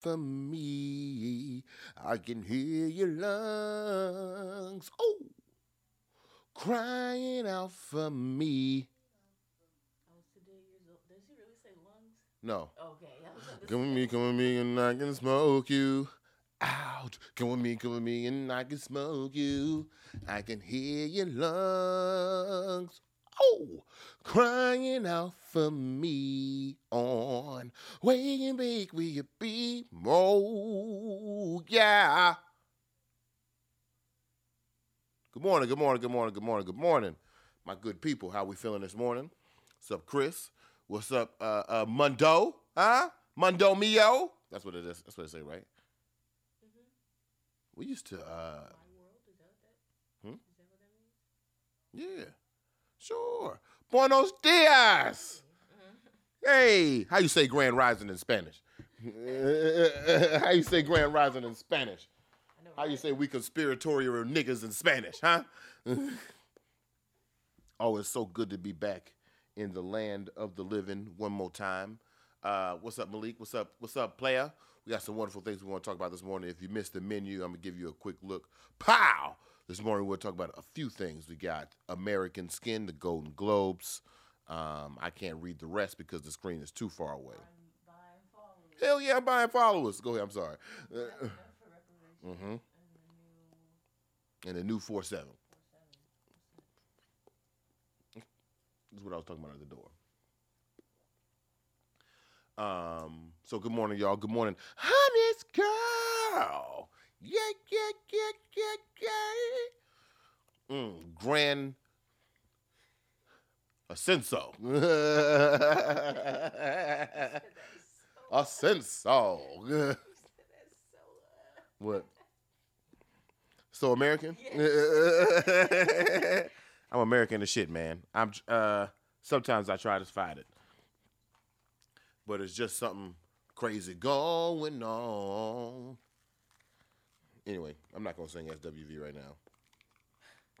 for me. I can hear your lungs. Oh, crying out for me. Oh, I was today years old. Does he really say lungs? No. Okay. Like, Come with me, come with me, and I can smoke you out. Come with me, come with me, and I can smoke you. I can hear your lungs. Oh, crying out for me on Wake and Bake, will you be more? Yeah. Good morning, good morning, good morning, good morning, good morning, my good people. How we feeling this morning? What's up, Chris? What's up, uh, uh, Mundo? Huh? Mundo Mio? That's what it is. That's what it say, right? Mhm. We used to, uh, My world is that what that? Hmm? Is that what that means? yeah, sure. Buenos dias. Hey, how you say Grand Rising in Spanish? how you say Grand Rising in Spanish? How you say we conspiratorial niggas in Spanish, huh? oh, it's so good to be back in the land of the living one more time. Uh, what's up, Malik? What's up? What's up, player? We got some wonderful things we want to talk about this morning. If you missed the menu, I'm gonna give you a quick look. Pow! This morning we'll talk about a few things. We got American Skin, the Golden Globes. Um, I can't read the rest because the screen is too far away. Hell yeah, I'm buying followers. Go ahead. I'm sorry. Enough for reparation. hmm And the new And the new four seven. four seven. This is what I was talking about at the door. Um, so good morning, y'all. Good morning, honey's girl. Yeah, yeah, yeah, yeah, yeah. Mm, grand Ascenso. Ascenso. What? So American? I'm American as shit, man. I'm uh sometimes I try to fight it. But it's just something crazy going on. Anyway, I'm not gonna sing SWV right now.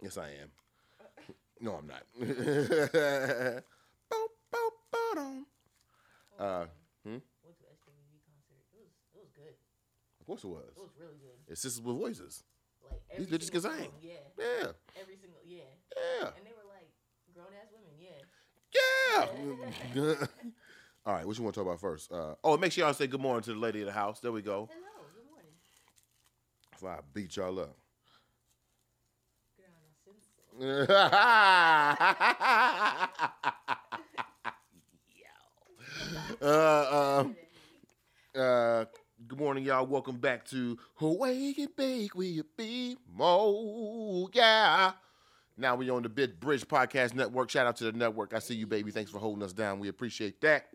Yes, I am. No, I'm not. Uh, hmm? went to SWV concert. It was it was good. Of course it It was. was really good. It's sisters with voices. Like These every bitches can sing. Yeah. Yeah, Every single yeah. yeah. And they were like grown ass women. Yeah. Yeah. All right, what you want to talk about first? Uh, oh, make sure y'all say good morning to the lady of the house. There we go. Hello. I beat y'all up. Uh, uh, uh, good morning, y'all. Welcome back to and Bake. Will you be more? Yeah. Now we on the Bit Bridge Podcast Network. Shout out to the network. I see you, baby. Thanks for holding us down. We appreciate that.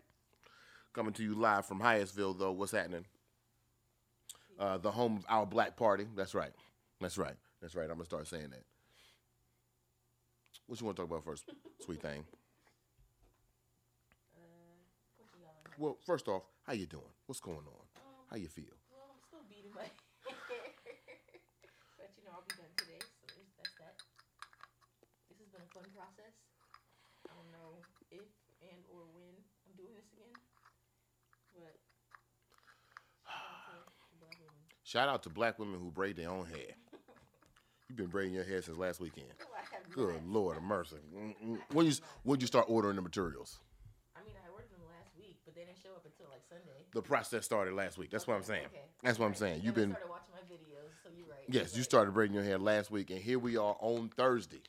Coming to you live from Hyattsville, though. What's happening? Uh, the home of our black party. That's right. That's right. That's right. I'm gonna start saying that. What you want to talk about first, sweet thing? Uh, what you got on here? Well, first off, how you doing? What's going on? Um, How you feel? well, I'm still beating my hair. but you know, I'll be done today, so there's, that's that. This has been a fun process. I don't know if and or when I'm doing this again, but shout out to black women. Shout out to black women who braid their own hair. You've been braiding your hair since last weekend. No, Good not. Lord of mercy. Mm-mm. When you when you start ordering the materials? I mean, I ordered them last week, but they didn't show up until like Sunday. The process started last week. That's what I'm saying. okay. That's what I'm saying. And You've been started watching my videos, so you're right. yes, you started braiding your hair last week, and here we are on Thursday.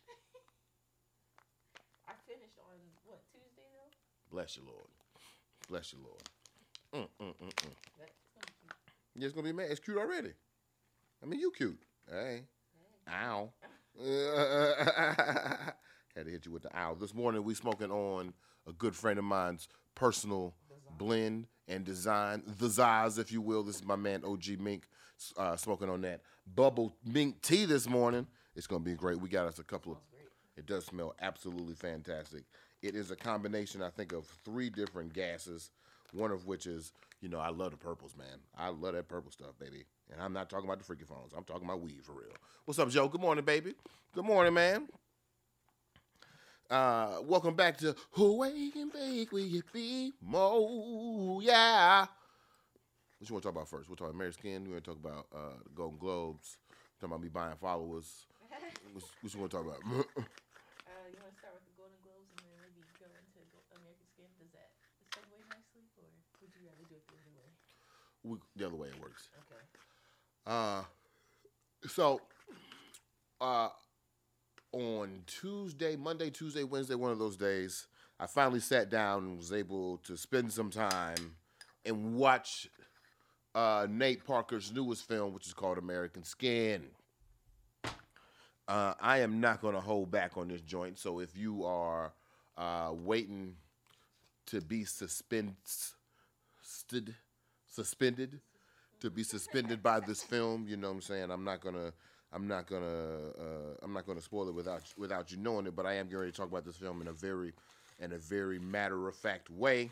I finished on what Tuesday though. Bless you, Lord. Bless you, Lord. Mm, mm, mm, mm. That, it's gonna be cute. Yeah, it's gonna be mad. It's cute already. I mean, you cute. Hey. Ow. Had to hit you with the owl. This morning we smoking on a good friend of mine's personal blend and design, the Zaz, if you will. This is my man OG Mink uh, smoking on that bubble mink tea this morning. It's gonna be great. We got us a couple of. It does smell absolutely fantastic. It is a combination, I think, of three different gases. One of which is, you know, I love the purples, man. I love that purple stuff, baby. And I'm not talking about the freaky phones. I'm talking about weed for real. What's up, Joe? Good morning, baby. Good morning, man. Uh, welcome back to Who Wake and Bake Will You Be Mo? Yeah. What you want to talk about first? We'll talk about American Skin. We want to talk about uh, the Golden Globes. Talking about me buying followers. What, what you want to talk about? uh, you want to start with the Golden Globes and then maybe go into Go- American Skin? Does that segue nicely, or would you rather do it the other way? We, the other way it works. Okay. Uh, so, uh, on Tuesday, Monday, Tuesday, Wednesday, one of those days, I finally sat down and was able to spend some time and watch uh, Nate Parker's newest film, which is called American Skin. Uh, I am not going to hold back on this joint, so if you are uh, waiting to be suspended, suspended, to be suspended by this film. You know what I'm saying? I'm not gonna I'm not gonna uh, I'm not gonna spoil it without without you knowing it, but I am going to talk about this film in a very in a very matter of fact way.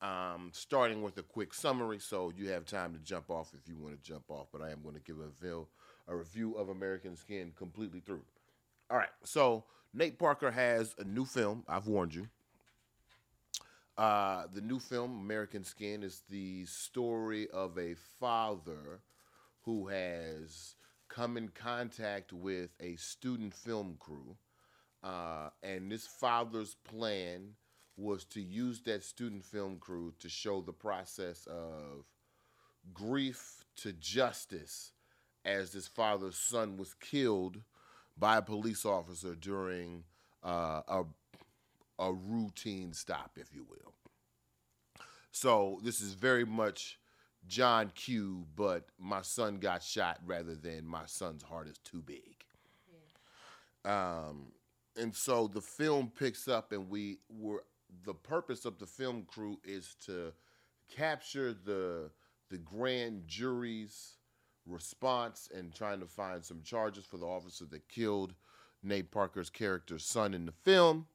Um, starting with a quick summary, so you have time to jump off if you want to jump off. But I am going to give a, vil- a review of American Skin completely through. All right, so Nate Parker has a new film. I've warned you. Uh, the new film, American Skin, is the story of a father who has come in contact with a student film crew. Uh, and this father's plan was to use that student film crew to show the process of grief to justice as this father's son was killed by a police officer during uh, a a routine stop, if you will. So this is very much John Q, but my son got shot rather than my son's heart is too big. Um, and so the film picks up, and we were the purpose of the film crew is to capture the the grand jury's response and trying to find some charges for the officer that killed Nate Parker's character's son in the film.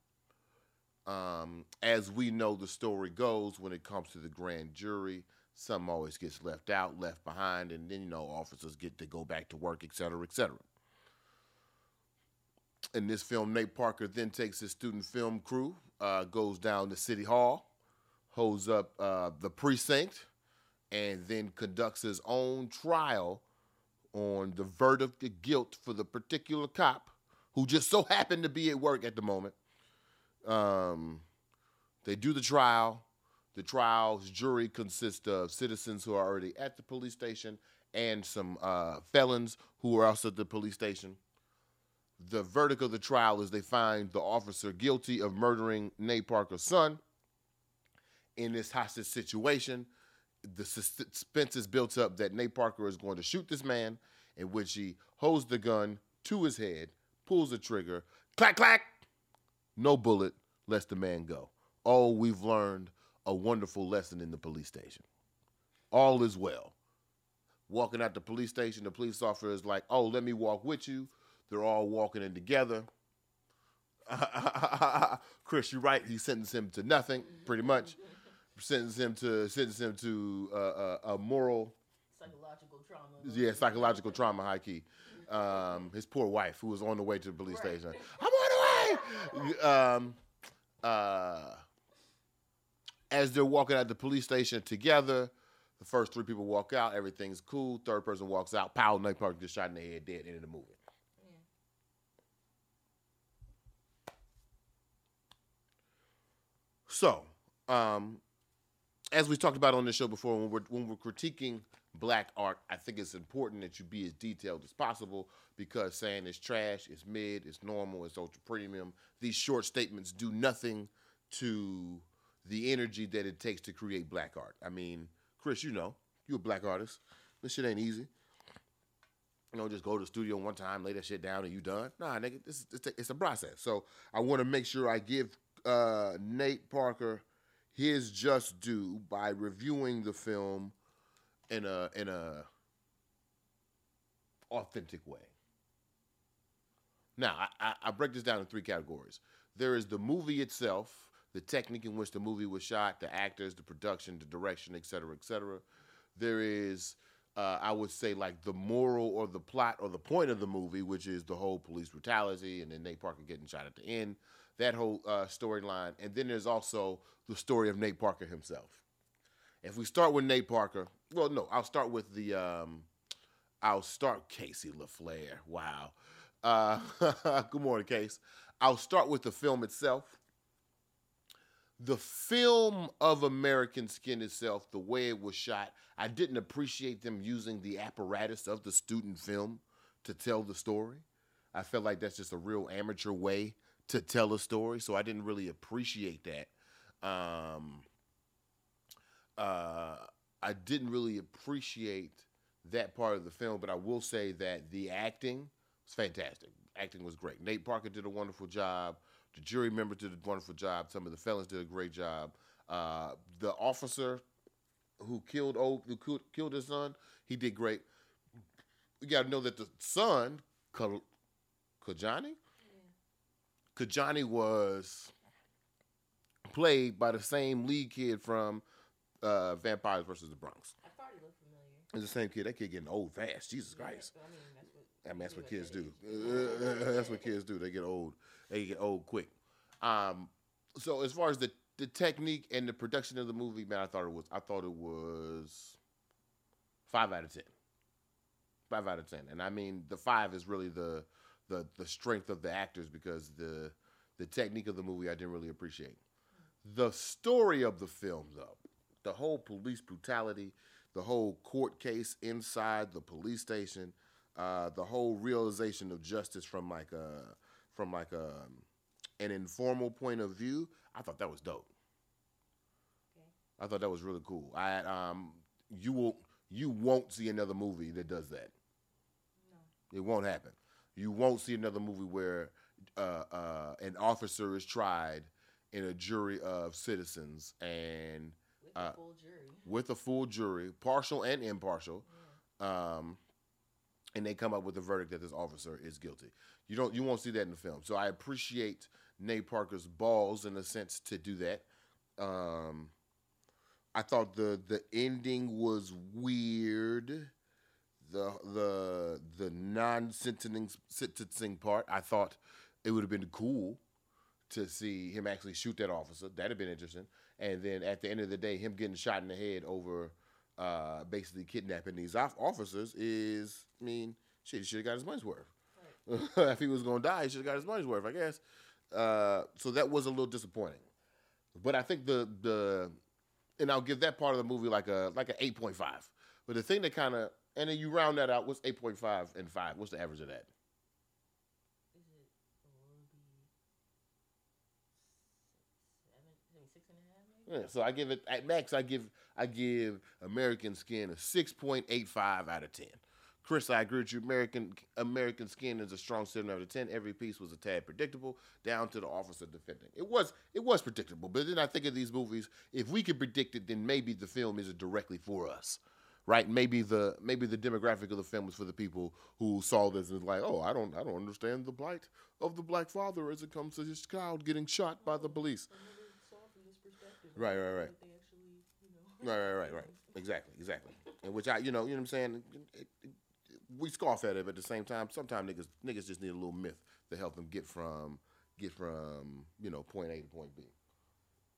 Um, as we know, the story goes when it comes to the grand jury, some always gets left out, left behind, and then you know officers get to go back to work, et cetera, et cetera. In this film, Nate Parker then takes his student film crew, uh, goes down to City Hall, holds up uh, the precinct, and then conducts his own trial on the verdict of guilt for the particular cop who just so happened to be at work at the moment. Um, they do the trial. The trial's jury consists of citizens who are already at the police station and some uh, felons who are also at the police station. The verdict of the trial is they find the officer guilty of murdering Nate Parker's son. In this hostage situation, the suspense is built up that Nate Parker is going to shoot this man, in which he holds the gun to his head, pulls the trigger, clack, clack, no bullet, lets the man go. Oh, we've learned a wonderful lesson in the police station. All is well. Walking out the police station, the police officer is like, oh, let me walk with you. They're all walking in together. Chris, you're right. He sentenced him to nothing, pretty much. Sentenced him to sentence him to uh, uh, a moral, Psychological trauma. yeah, psychological trauma, high key. Um, his poor wife, who was on the way to the police station, I'm on. Um, uh, as they're walking out the police station together, the first three people walk out. Everything's cool. Third person walks out. Pow! Nate Parker gets shot in the head, dead. End of the movie. So, um, as we talked about on the show before, when we're when we're critiquing black art, I think it's important that you be as detailed as possible because saying it's trash, it's mid, it's normal, it's ultra premium. These short statements do nothing to the energy that it takes to create black art. I mean, Chris, you know, you're a black artist. This shit ain't easy. You know, just go to the studio one time, lay that shit down, and you done. Nah, nigga, this it's a, it's a process. So I want to make sure I give uh, Nate Parker his just due by reviewing the film in a in a authentic way. Now, I, I, break this down in three categories. There is the movie itself, the technique in which the movie was shot, the actors, the production, the direction, etc., cetera, et cetera. There is, uh, I would say, like the moral or the plot or the point of the movie, which is the whole police brutality and then Nate Parker getting shot at the end, that whole uh, storyline. And then there's also the story of Nate Parker himself. If we start with Nate Parker, well, no, I'll start with the. Um, I'll start Casey LaFleur. Wow. Uh, good morning, Case. I'll start with the film itself. The film of American Skin itself, the way it was shot, I didn't appreciate them using the apparatus of the student film to tell the story. I felt like that's just a real amateur way to tell a story, so I didn't really appreciate that. Um, uh, I didn't really appreciate that part of the film, but I will say that the acting was fantastic. Acting was great. Nate Parker did a wonderful job. The jury members did a wonderful job. Some of the felons did a great job. Uh, the officer who killed old who killed, his son, he did great. You got to know that the son, Ka- Kajani, Kajani was played by the same lead kid from uh, Vampires versus the Bronx. I thought he looked familiar. It's the same kid. That kid getting old fast. Jesus Yeah, Christ. I mean, that's what. I mean, that's what kids do. age. that's what kids do. They get old. They get old quick. Um, so as far as the the technique and the production of the movie, man, I thought it was. I thought it was five out of ten. Five out of ten, and I mean the five is really the the the strength of the actors because the the technique of the movie I didn't really appreciate. The story of the film, though, the whole police brutality, the whole court case inside the police station, uh, the whole realization of justice from like a from like a an informal point of view, I thought that was dope. Okay. I thought that was really cool. I um you will you won't see another movie that does that. No. It won't happen. You won't see another movie where uh, uh, an officer is tried in a jury of citizens and With Uh, the full jury. with a full jury, partial and impartial, um, and they come up with a verdict that this officer is guilty. You don't, you won't see that in the film. So I appreciate Nate Parker's balls in a sense to do that. Um, I thought the the ending was weird. The the the non sentencing sentencing part, I thought it would have been cool to see him actually shoot that officer. That'd have been interesting. And then at the end of the day, him getting shot in the head over uh, basically kidnapping these officers is, I mean, shit, he should have got his money's worth. if he was gonna die, he should have got his money's worth, I guess. Uh, so that was a little disappointing. But I think the the and I'll give that part of the movie like a like an eight point five. But the thing that kind of and then you round that out. What's eight point five and five? What's the average of that? Is it? Will it be seven? Maybe six and a half? Maybe. Yeah, so I give it at max. I give I give American Skin a six point eight five out of ten. Chris, I agree with you. American American Skin is a strong seven out of ten. Every piece was a tad predictable, down to the officer defending. It was it was predictable, but then I think of these movies. If we could predict it, then maybe the film isn't directly for us, right? Maybe the maybe the demographic of the film is for the people who saw this and was like, oh, I don't I don't understand the plight of the black father as it comes to his child getting shot by the police. I never saw it from this perspective. Right, right, right. They actually, you know. Right, right, right, right. Exactly, exactly. And which I, you know, you know what I'm saying. It, it, we scoff at it, but at the same time, sometimes niggas niggas just need a little myth to help them get from get from you know point A to point B.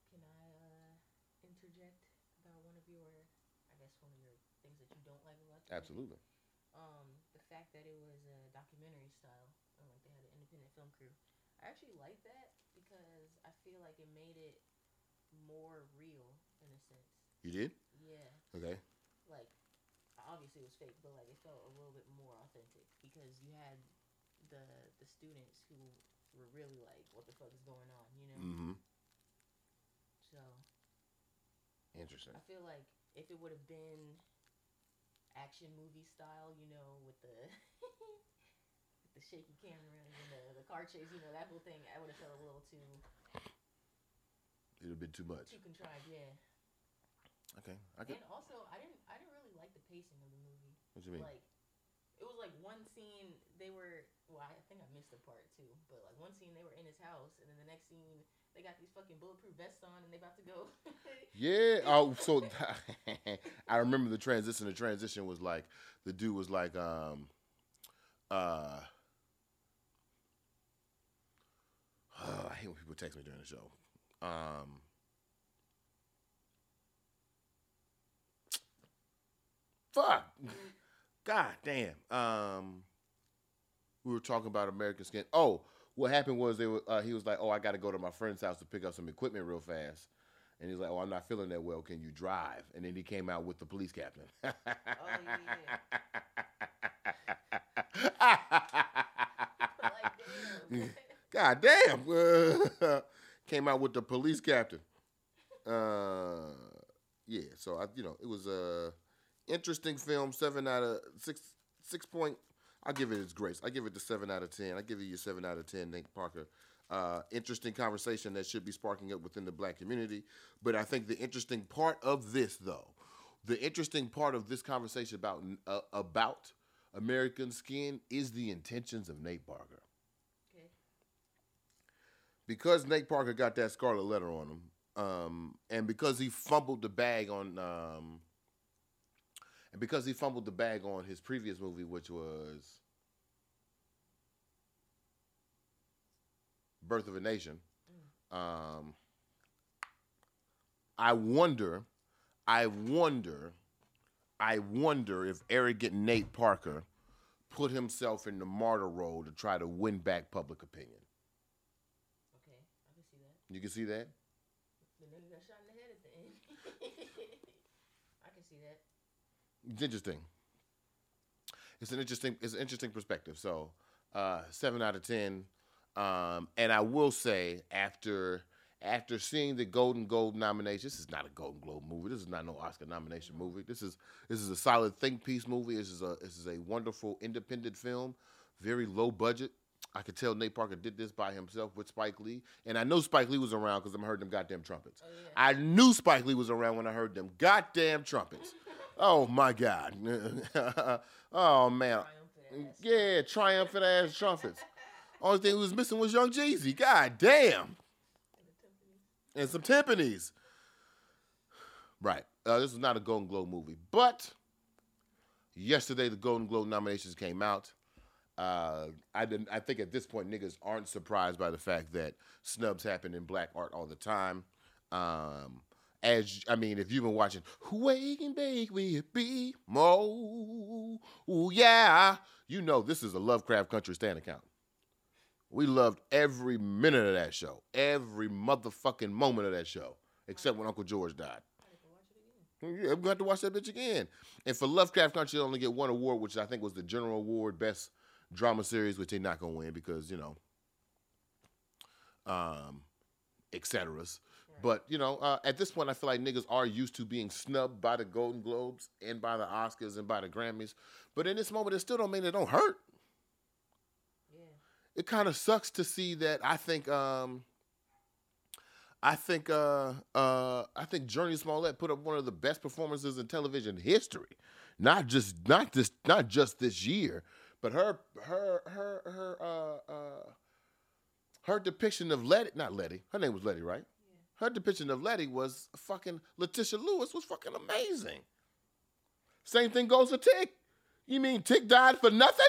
Can I uh, interject about one of your, I guess, one of your things that you don't like about? Absolutely. Um, the fact that it was a documentary style, and like they had an independent film crew. I actually like that because I feel like it made it more real in a sense. You did? Yeah, Okay. like obviously it was fake, but like it felt a little bit more authentic because you had the the students who were really like, "What the fuck is going on?" You know. Mm-hmm. So Interesting. I feel like if it would have been action movie style, you know, with the with the shaky camera and the the car chase, you know, that whole thing, I would have felt a little too It'd have been too much. too contrived, yeah. Okay. I could. And also, I didn't I didn't really like the pacing of the movie. What you mean? Like, it was like one scene they were. Well, I think I missed a part too, but like one scene they were in his house, and then the next scene they got these fucking bulletproof vests on, and they about to go. Yeah. Oh, so I remember the transition. The transition was like the dude was like, um, uh, I hate when people text me during the show. Um, Fuck. God damn. Um, we were talking about American Skin. Oh, what happened was they were, uh, he was like, "Oh, I got to go to my friend's house to pick up some equipment real fast." And he's like, "Oh, I'm not feeling that well. Can you drive?" And then he came out with the police captain. Oh, damn. God damn. Came out with the police captain. Uh, yeah. So I, you know, it was a interesting film. Seven out of six. Six point. I'll give it its grace. I give it the seven out of ten. I give you your seven out of ten, Nate Parker. Uh, interesting conversation that should be sparking up within the black community. But I think the interesting part of this, though, the interesting part of this conversation about uh, about American Skin is the intentions of Nate Parker Okay. Because Nate Parker got that scarlet letter on him, um, and because he fumbled the bag on, um, and because he fumbled the bag on his previous movie, which was Birth of a Nation, um, I wonder, I wonder, I wonder if arrogant Nate Parker put himself in the martyr role to try to win back public opinion. Okay. I can see that. You can see that? The nigga got shot in the head at the end. I can see that. It's interesting. It's an interesting. It's an interesting perspective. So, uh, seven out of ten. Um, and I will say, after after seeing the Golden Globe nomination, this is not a Golden Globe movie. This is not no Oscar nomination movie. This is this is a solid think piece movie. This is a this is a wonderful independent film, very low budget. I could tell Nate Parker did this by himself with Spike Lee, and I know Spike Lee was around because I heard them goddamn trumpets. Oh, yeah. I knew Spike Lee was around when I heard them goddamn trumpets. Oh my god. oh man. Triumphant. Yeah, triumphant ass trumpets. Only thing we was missing was Young Jeezy. God damn. And some timpanis. Right. Uh, this is not a Golden Globe movie, but yesterday the Golden Globe nominations came out. Uh, I didn't. I think at this point niggas aren't surprised by the fact that snubs happen in black art all the time. Um, as I mean, if you've been watching Wake and Bake Be Mo, ooh yeah, you know this is a Lovecraft Country stand account. We loved every minute of that show, every motherfucking moment of that show, except when Uncle George died. Yeah, we're gonna have to watch that bitch again. And for Lovecraft Country, they only get one award, which I think was the General Award Best Drama Series, which they're not gonna win because you know, um, et ceteras. But you know, uh, at this point, I feel like niggas are used to being snubbed by the Golden Globes and by the Oscars and by the Grammys. But in this moment, it still don't mean it don't hurt. Yeah. It kind of sucks to see that. I think. Um, I think. Uh, uh, I think Jurnee Smollett put up one of the best performances in television history. Not just not this not just this year, but her her her her uh, uh, her depiction of Letty. Not Letty. Her name was Letty, right? Her depiction of Letty was fucking Letitia Lewis was fucking amazing. Same thing goes for Tick. You mean Tick died for nothing?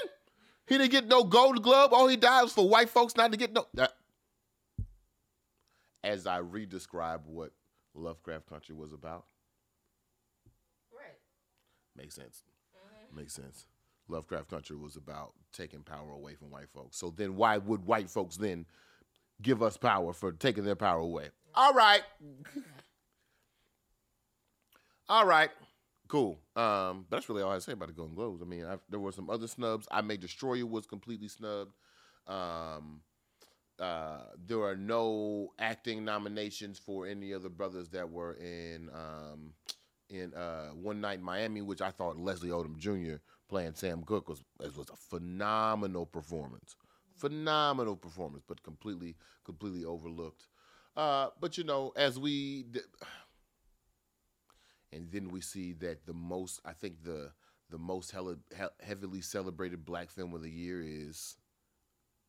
He didn't get no Gold Glove. All he died was for white folks not to get no. That, as I re-describe what Lovecraft Country was about, Right. makes sense. Makes sense. Lovecraft Country was about taking power away from white folks. So then, why would white folks then give us power for taking their power away? All right. all right. Cool. Um, but that's really all I say about the Golden Globes. I mean, i there were some other snubs. I May Destroy You was completely snubbed. Um, uh, there are no acting nominations for any of the brothers that were in um, in uh, One Night in Miami, which I thought Leslie Odom Jr. playing Sam Cooke was was a phenomenal performance, phenomenal performance, but completely completely overlooked. Uh, but you know, as we d- and then we see that the most I think the the most hella, he- heavily celebrated black film of the year is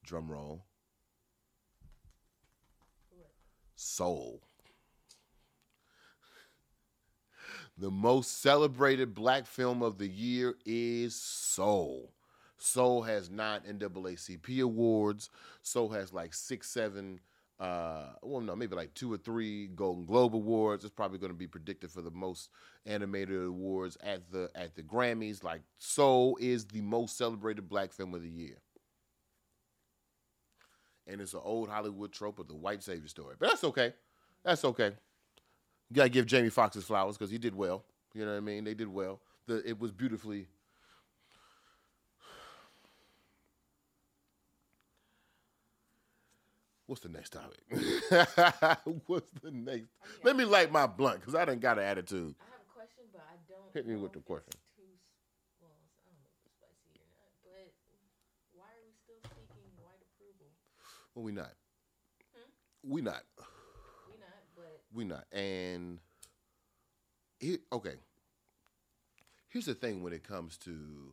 drum roll? Soul. The most celebrated black film of the year is Soul. Soul has nine NAACP awards. Soul has like six, seven uh, well, no, maybe like two or three Golden Globe awards. It's probably going to be predicted for the most animated awards at the at the Grammys. Like Soul is the most celebrated black film of the year, and it's an old Hollywood trope of the white savior story. But that's okay. That's okay. You gotta give Jamie Foxx his flowers because he did well. You know what I mean? They did well. The it was beautifully. What's the next topic? What's the next? Oh, yeah. Let me light my blunt because I didn't got an attitude. I have a question, but I don't. Hit me with the question. Too, well, I don't know if it's spicy or not, but why are we still seeking white approval? Well, we not. Hmm? We not. We not. And here, okay. Here's the thing when it comes to.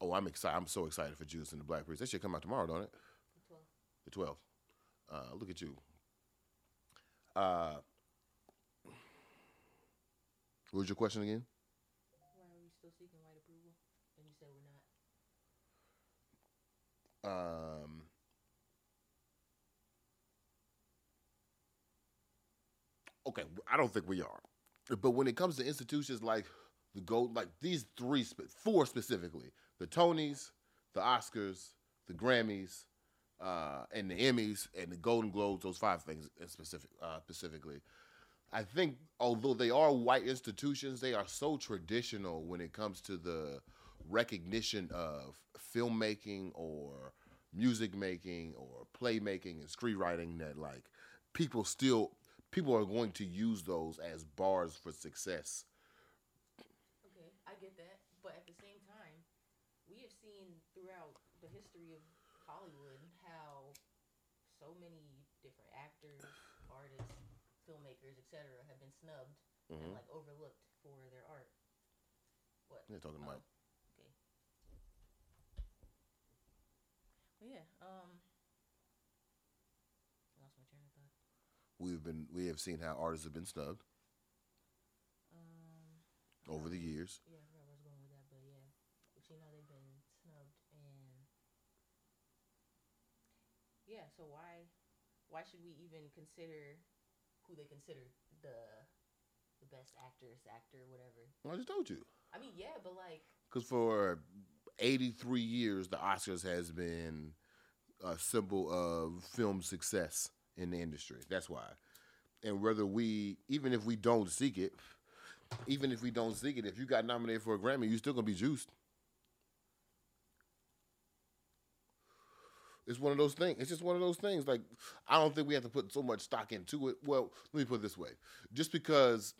Oh, I'm excited. I'm so excited for Judas and the Black Priest. That should come out tomorrow, don't it? the 12. The 12th. Uh, look at you. Uh, what was your question again? Why are we still seeking white approval? And you said we're not. Um, okay, I don't think we are. But when it comes to institutions like the gold, like these three, four specifically, the Tonys, the Oscars, the Grammys, uh, and the Emmys and the Golden Globes, those five things specific, uh, specifically. I think although they are white institutions, they are so traditional when it comes to the recognition of filmmaking or music making or playmaking and screenwriting that like people still people are going to use those as bars for success. Okay, I get that, but at the same time, we have seen throughout the history of Hollywood how so many different actors, artists, filmmakers, etc., have been snubbed and Mhm. like overlooked for their art. What? They're talking about okay. Well, yeah. Um. Lost my train of thought. We've been we have seen how artists have been snubbed Um. over the years. Yeah, I forgot where I was going with that, but yeah, we've seen how they've been snubbed, and yeah. So why, why should we even consider who they consider the the best actress, actor, whatever? I just told you. I mean, yeah, but like, Because for 83 years, the Oscars has been a symbol of film success in the industry. That's why. And whether we, even if we don't seek it, even if we don't seek it, if you got nominated for a Grammy, you're still gonna be juiced. It's one of those things. It's just one of those things. Like I don't think we have to put so much stock into it. Well, let me put it this way: just because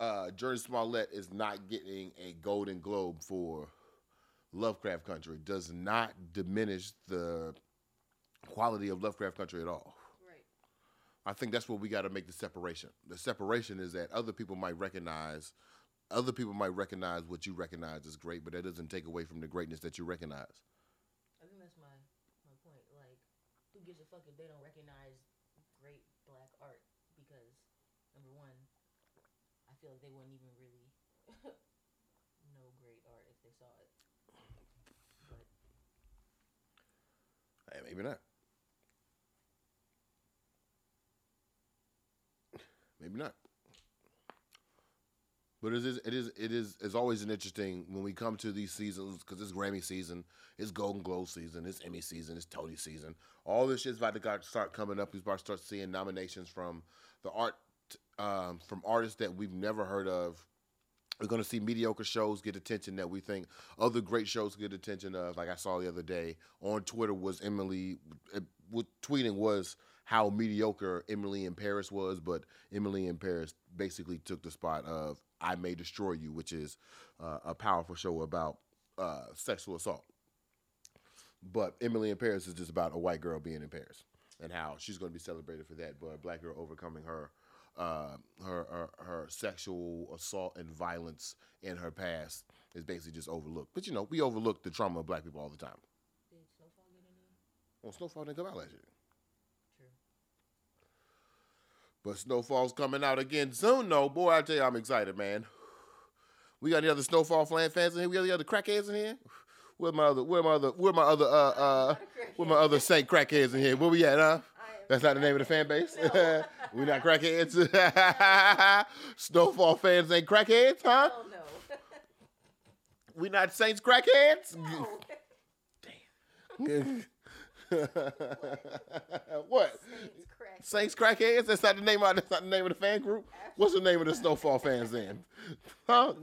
uh, Jordan Smollett is not getting a Golden Globe for Lovecraft Country does not diminish the quality of Lovecraft Country at all. I think that's where we got to make the separation. The separation is that other people might recognize, other people might recognize what you recognize as great, but that doesn't take away from the greatness that you recognize. I think that's my my point. Like, who gives a fuck if they don't recognize great black art? Because number one, I feel like they wouldn't even really know great art if they saw it. But Hey, maybe not. Maybe not. But it is, it is, it is, it's always an interesting when we come to these seasons because it's Grammy season, it's Golden Globe season, it's Emmy season, it's Tony season. All this shit's about to start coming up. We about to start seeing nominations from the art, um, from artists that we've never heard of. We're gonna see mediocre shows get attention that we think other great shows get attention of. Like I saw the other day on Twitter was Emily, uh, tweeting was how mediocre Emily in Paris was, but Emily in Paris basically took the spot of I May Destroy You, which is uh, a powerful show about uh, sexual assault. But Emily in Paris is just about a white girl being in Paris and how she's going to be celebrated for that, but a black girl overcoming her, uh, her, her her sexual assault and violence in her past is basically just overlooked. But you know, we overlook the trauma of black people all the time. did Snowfall get any? Well, Snowfall didn't come out last year. True. But Snowfall's coming out again soon, though. Boy, I tell you, I'm excited, man. We got any other Snowfall fan fans in here? We got any other crackheads in here? Where my other, where my other, where my other, uh, uh, where my other Saint crackheads in here? Where we at, huh? That's not the name of the fan base. we not crackheads. Snowfall fans ain't crackheads, huh? Oh no. We not Saints crackheads. no. what? Saints crack. Saints crackheads? That's not the name of that's not the name of the fan group. What's the name of the Snowfall fans then? Huh?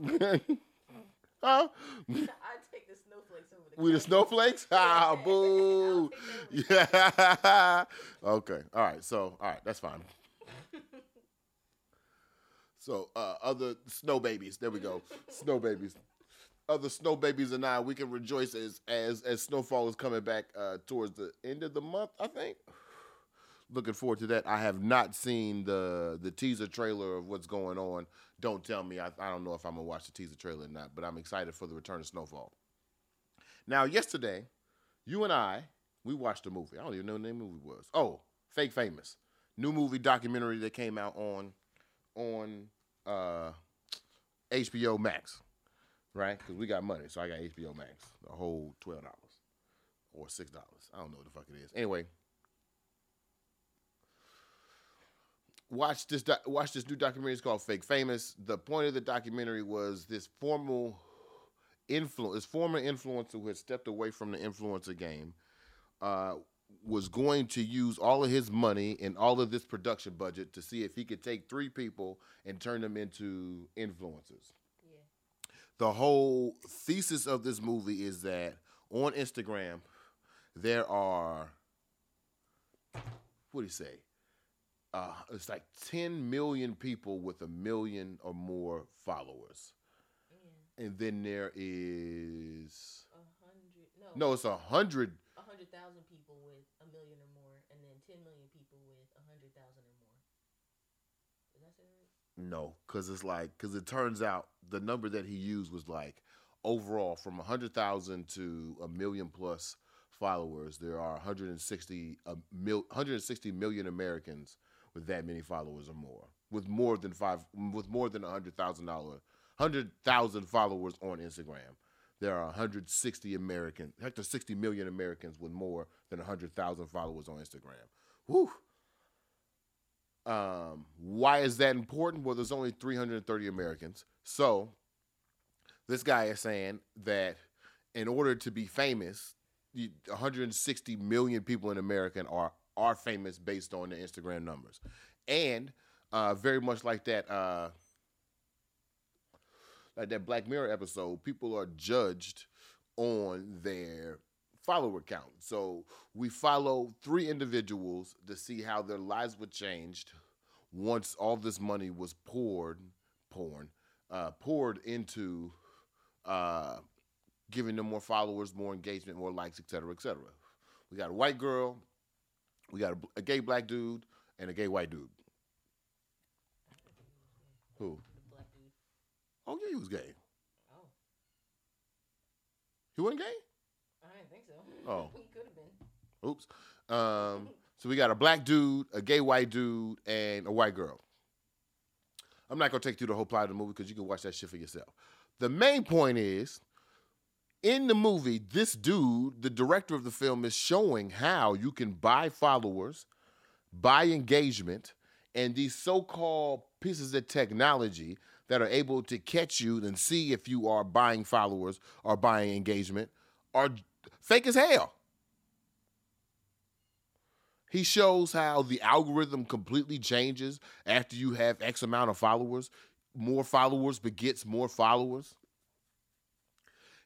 huh? I take the snowflakes over the. We the snowflakes? Ah, boo. I'll take that over Yeah. okay. All right. So, all right. That's fine. So, uh, other snow babies. There we go. Snow babies. Other snow babies and I, we can rejoice as as as snowfall is coming back uh, towards the end of the month. I think. Looking forward to that. I have not seen the the teaser trailer of what's going on. Don't tell me. I, I don't know if I'm gonna watch the teaser trailer or not, but I'm excited for the return of snowfall. Now, yesterday, you and I, we watched a movie. I don't even know the name of the movie was. Oh, Fake Famous. New movie documentary that came out on on uh, HBO Max. Right? Because we got money, so I got HBO Max. The whole twelve dollars. Or six dollars. I don't know what the fuck it is. Anyway. Watch this watch this new documentary. It's called Fake Famous. The point of the documentary was this formal influence, former influencer who had stepped away from the influencer game, uh, was going to use all of his money and all of this production budget to see if he could take three people and turn them into influencers. The whole thesis of this movie is that on Instagram there are what do you say? Uh, it's like 10 million people with a million or more followers. Yeah. And then there is A hundred. No. no, it's a hundred. A hundred thousand people with a million or more, and then ten million people with a hundred thousand or more. Did I say that right? No, because it's like because it turns out the number that he used was like overall from a hundred thousand to a million plus followers. There are 160 a mil, 160 million Americans with that many followers or more, with more than five, with more than a hundred thousand dollar, hundred thousand followers on Instagram. There are 160 American, heck, there's 60 million Americans with more than 100,000 followers on Instagram. Whew. Um, why is that important? Well, there's only 330 Americans. So this guy is saying that in order to be famous, 160 million people in America are are famous based on the Instagram numbers, and uh, very much like that. Uh, like that Black Mirror episode, people are judged on their follower count. So we follow three individuals to see how their lives were changed once all this money was poured, porn, uh, poured into uh, giving them more followers, more engagement, more likes, et cetera, et cetera. We got a white girl, we got a, a gay black dude, and a gay white dude. Who? Dude. Oh yeah, he was gay. Oh, He wasn't gay. I didn't think so. Oh. he could have been. Oops. Um, so we got a black dude, a gay white dude, and a white girl. I'm not gonna take you through the whole plot of the movie because you can watch that shit for yourself. The main point is, in the movie, this dude, the director of the film, is showing how you can buy followers, buy engagement, and these so-called pieces of technology that are able to catch you and see if you are buying followers or buying engagement are fake as hell. He shows how the algorithm completely changes after you have X amount of followers. More followers begets more followers.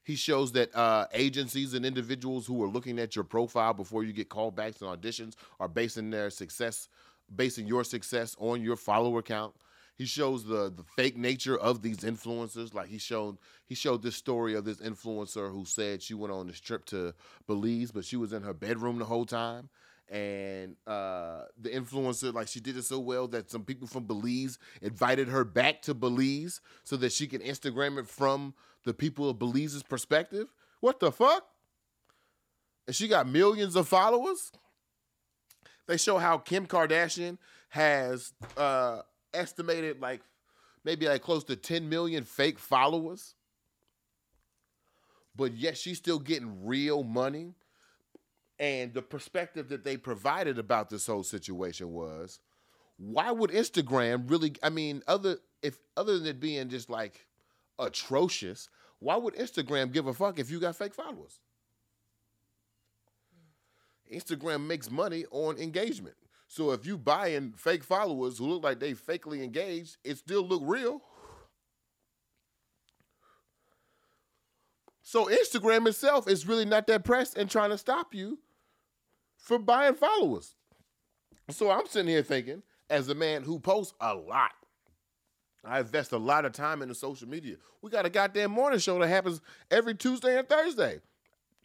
He shows that uh, agencies and individuals who are looking at your profile before you get callbacks and auditions are basing their success, basing your success on your follower count. He shows the the fake nature of these influencers. Like he showed he showed this story of this influencer who said she went on this trip to Belize, but she was in her bedroom the whole time. And uh, the influencer, like she did it so well that some people from Belize invited her back to Belize so that she can Instagram it from the people of Belize's perspective. What the fuck? And she got millions of followers. They show how Kim Kardashian has uh, estimated like maybe like close to 10 million fake followers. But yet she's still getting real money. And the perspective that they provided about this whole situation was, why would Instagram really? I mean, other if other than it being just like atrocious, why would Instagram give a fuck if you got fake followers? Instagram makes money on engagement. So if you buying fake followers who look like they fakely engaged, it still look real. So Instagram itself is really not that pressed and trying to stop you for buying followers. So I'm sitting here thinking, as a man who posts a lot, I invest a lot of time into social media. We got a goddamn morning show that happens every Tuesday and Thursday.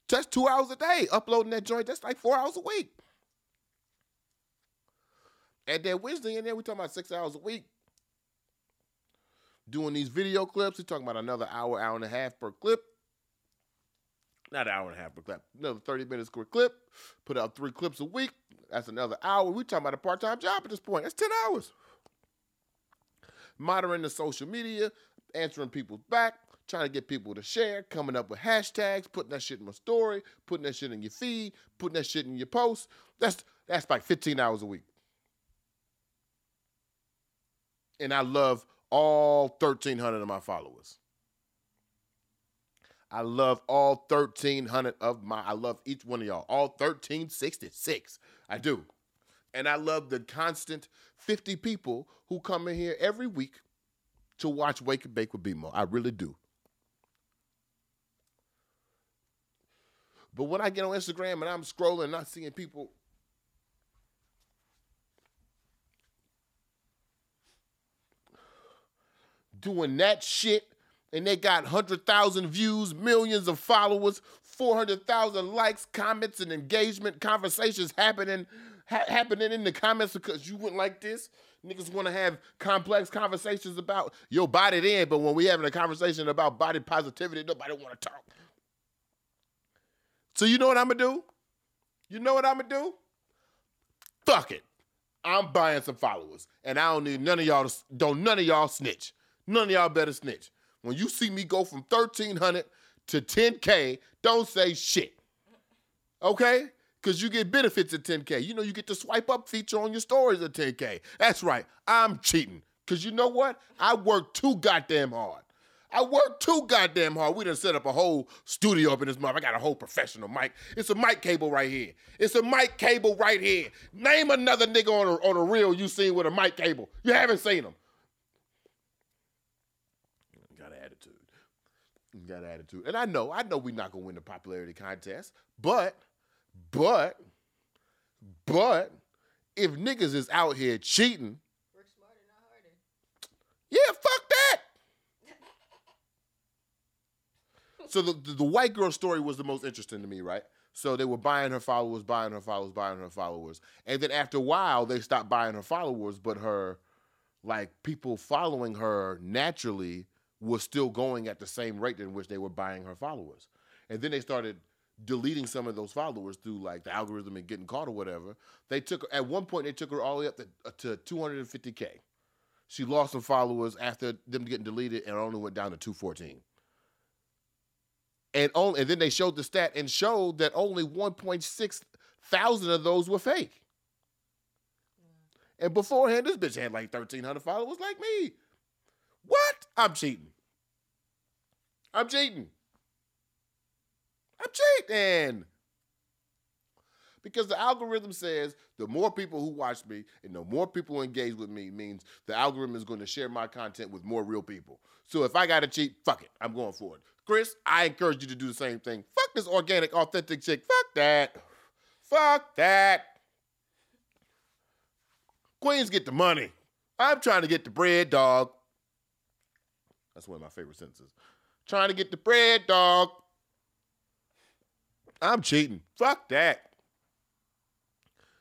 Just two hours a day uploading that joint. That's like four hours a week. And then Wednesday and then we talking about six hours a week. Doing these video clips. we talking about another hour, hour and a half per clip. Not an hour and a half per clip. Another 30 minutes per clip. Put out three clips a week. That's another hour. we talking about a part-time job at this point. That's 10 hours. Moderating the social media, answering people's back, trying to get people to share, coming up with hashtags, putting that shit in my story, putting that shit in your feed, putting that shit in your post. That's that's like 15 hours a week. And I love all 1,300 of my followers. I love all 1,300 of my, I love each one of y'all, all 1,366. I do. And I love the constant 50 people who come in here every week to watch Wake and Bake with BMO. I really do. But when I get on Instagram and I'm scrolling not seeing people doing that shit and they got 100,000 views, millions of followers, 400,000 likes, comments, and engagement, conversations happening ha- happening in the comments because you wouldn't like this. Niggas want to have complex conversations about your body then, but when we having a conversation about body positivity, nobody want to talk. So you know what I'm gonna do? You know what I'm gonna do? Fuck it. I'm buying some followers, and I don't need none of y'all. To, don't none of y'all snitch. None of y'all better snitch. When you see me go from 1300 to 10k, don't say shit. Okay? Because you get benefits at 10k. You know you get the swipe up feature on your stories at 10k. That's right. I'm cheating. Because you know what? I work too goddamn hard. I work too goddamn hard. We done set up a whole studio up in this month. I got a whole professional mic. It's a mic cable right here. It's a mic cable right here. Name another nigga on a, on a reel you seen with a mic cable. You haven't seen them. Got an attitude. Got an attitude. And I know, I know we're not gonna win the popularity contest, but, but, but, if niggas is out here cheating, Work smarter, not harder. yeah, fuck that. so the, the, the white girl story was the most interesting to me, right? So they were buying her followers, buying her followers, buying her followers, and then after a while they stopped buying her followers, but her like people following her naturally was still going at the same rate in which they were buying her followers, and then they started deleting some of those followers through like the algorithm and getting caught or whatever. They took at one point they took her all the way up to, uh, to 250k. She lost some followers after them getting deleted and only went down to 214 and only and then they showed the stat and showed that only 1.6 thousand of those were fake. And beforehand, this bitch had like 1,300 followers like me. What? I'm cheating. I'm cheating. I'm cheating. Because the algorithm says the more people who watch me and the more people engage with me means the algorithm is going to share my content with more real people. So if I got to cheat, fuck it. I'm going for it. Chris, I encourage you to do the same thing. Fuck this organic, authentic chick. Fuck that. Fuck that. Queens get the money. I'm trying to get the bread, dog. That's one of my favorite sentences. Trying to get the bread, dog. I'm cheating. Fuck that.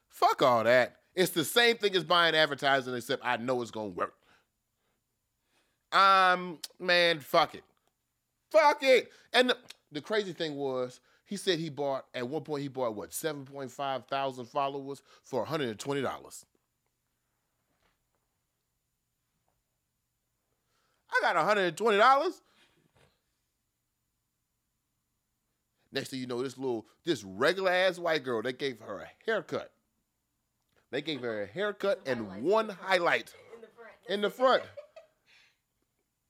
Fuck all that. It's the same thing as buying advertising, except I know it's gonna work. Um, man, fuck it. Fuck it. And the, the crazy thing was, he said he bought at one point he bought what 7.5 thousand followers for $120 i got $120 Next thing you know, this little, this regular ass white girl, they gave her a haircut. They gave her a haircut and highlights. one highlight In the front. in the front.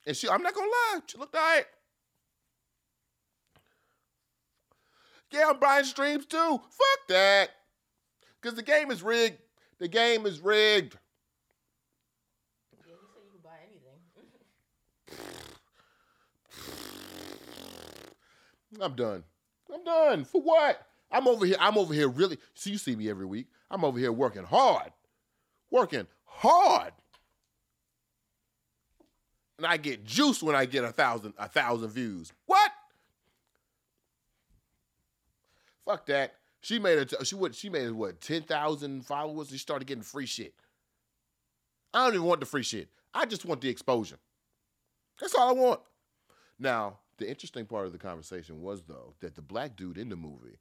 And she, I'm not gonna lie, she looked all right. Yeah, I'm buying streams too. Fuck that. Because the game is rigged. The game is rigged. Yeah, he said you could buy anything. I'm done. I'm done. For what? I'm over here. I'm over here really. See, you see me every week. I'm over here working hard. Working hard. And I get juice when I get a thousand a thousand views. What? Fuck that. She made it. She what? She made what? Ten thousand followers. She started getting free shit. I don't even want the free shit. I just want the exposure. That's all I want. Now, the interesting part of the conversation was though that the black dude in the movie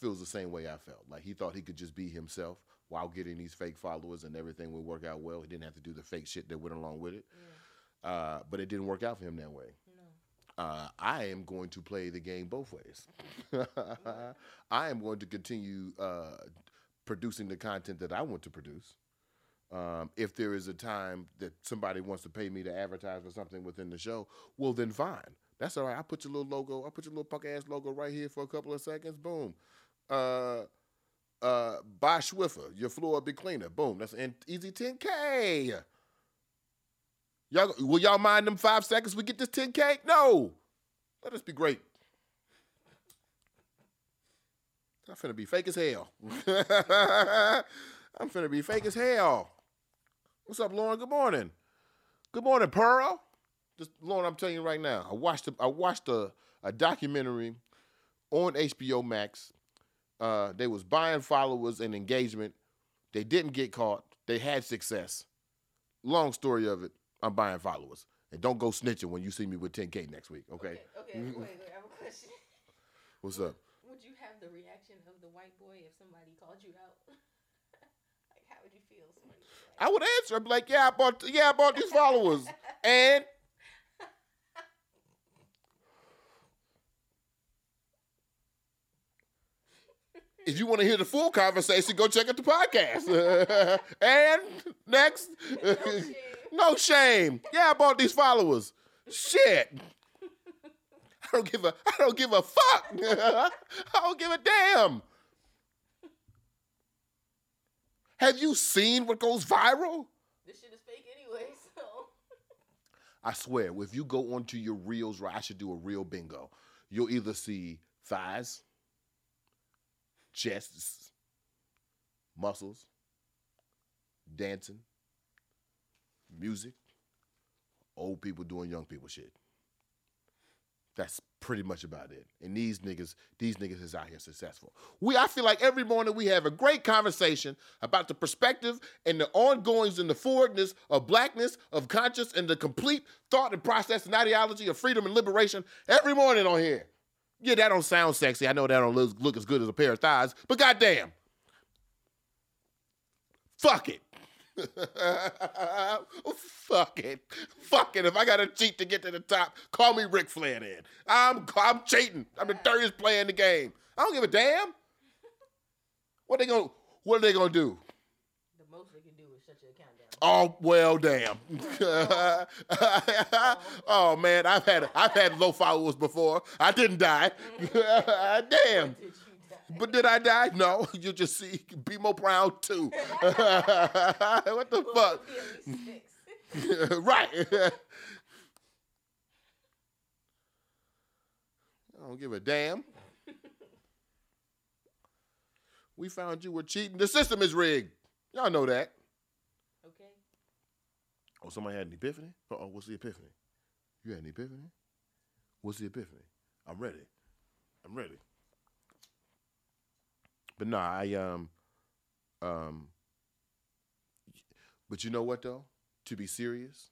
feels the same way I felt. Like he thought he could just be himself while getting these fake followers and everything would work out well. He didn't have to do the fake shit that went along with it. Uh, but it didn't work out for him that way. No. Uh, I am going to play the game both ways. I am going to continue uh, producing the content that I want to produce. Um, if there is a time that somebody wants to pay me to advertise for something within the show, well, then fine. That's all right. I put your little logo, I put your little punk ass logo right here for a couple of seconds. Boom. Uh, uh, buy Swiffer, your floor will be cleaner. Boom. That's an easy 10K. Y'all, will y'all mind them five seconds we get this 10K? No. Let us be great. I'm finna be fake as hell. I'm finna be fake as hell. What's up, Lauren? Good morning. Good morning, Pearl. Just Lauren, I'm telling you right now. I watched a, I watched a, a documentary on HBO Max. Uh, they was buying followers and engagement. They didn't get caught. They had success. Long story of it. I'm buying followers. And don't go snitching when you see me with 10K next week, okay? Okay. Okay. Wait, wait. I have a question. What's up? Would you have the reaction of the white boy if somebody called you out? like, how would you feel? if Somebody was like, I would answer. I'd be like, yeah, I bought, yeah, I bought these followers. and if you want to hear the full conversation, go check out the podcast. and next, no shame. no shame. Yeah, I bought these followers. Shit. I don't give a I don't give a fuck. I don't give a damn. Have you seen what goes viral? This shit is fake anyway, so. I swear, if you go onto your reels, right, I should do a real bingo. You'll either see thighs, chests, muscles, dancing, music, old people doing young people shit. That's pretty much about it. And these niggas, these niggas is out here successful. We, I feel like every morning we have a great conversation about the perspective and the ongoings and the forwardness of blackness, of conscious, and the complete thought and process and ideology of freedom and liberation every morning on here. Yeah, that don't sound sexy. I know that don't look, look as good as a pair of thighs, but goddamn. Fuck it. Fuck it. Fuck it. If I gotta cheat to get to the top, call me Ric Flair then. I'm I'm cheating. I'm the dirtiest player in the game. I don't give a damn. What they gonna what are they gonna do? The most they can do is shut your account down. Oh well, damn. oh man, I've had I've had low followers before. I didn't die. damn. Did you die? But did I die? No. You just see be more proud too. what the fuck? it'll be at least six. right. I don't give a damn. We found you were cheating. The system is rigged. Y'all know that. Oh, somebody had an epiphany? Uh-oh, what's the epiphany? You had an epiphany? What's the epiphany? I'm ready. I'm ready. But nah, I um um but you know what though? To be serious,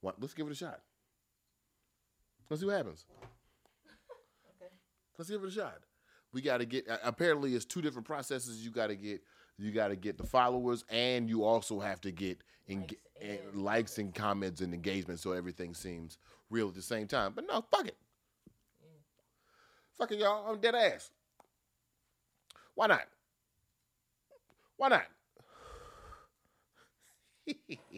what let's give it a shot. Let's see what happens. Okay. Let's give it a shot. We got to get. Apparently, it's two different processes. You got to get. You got to get the followers, and you also have to get Likes en- eh, and likes and comments and engagement, so everything seems real at the same time. But no, fuck it. Mm. fuck it, y'all, I'm dead ass. Why not? Why not?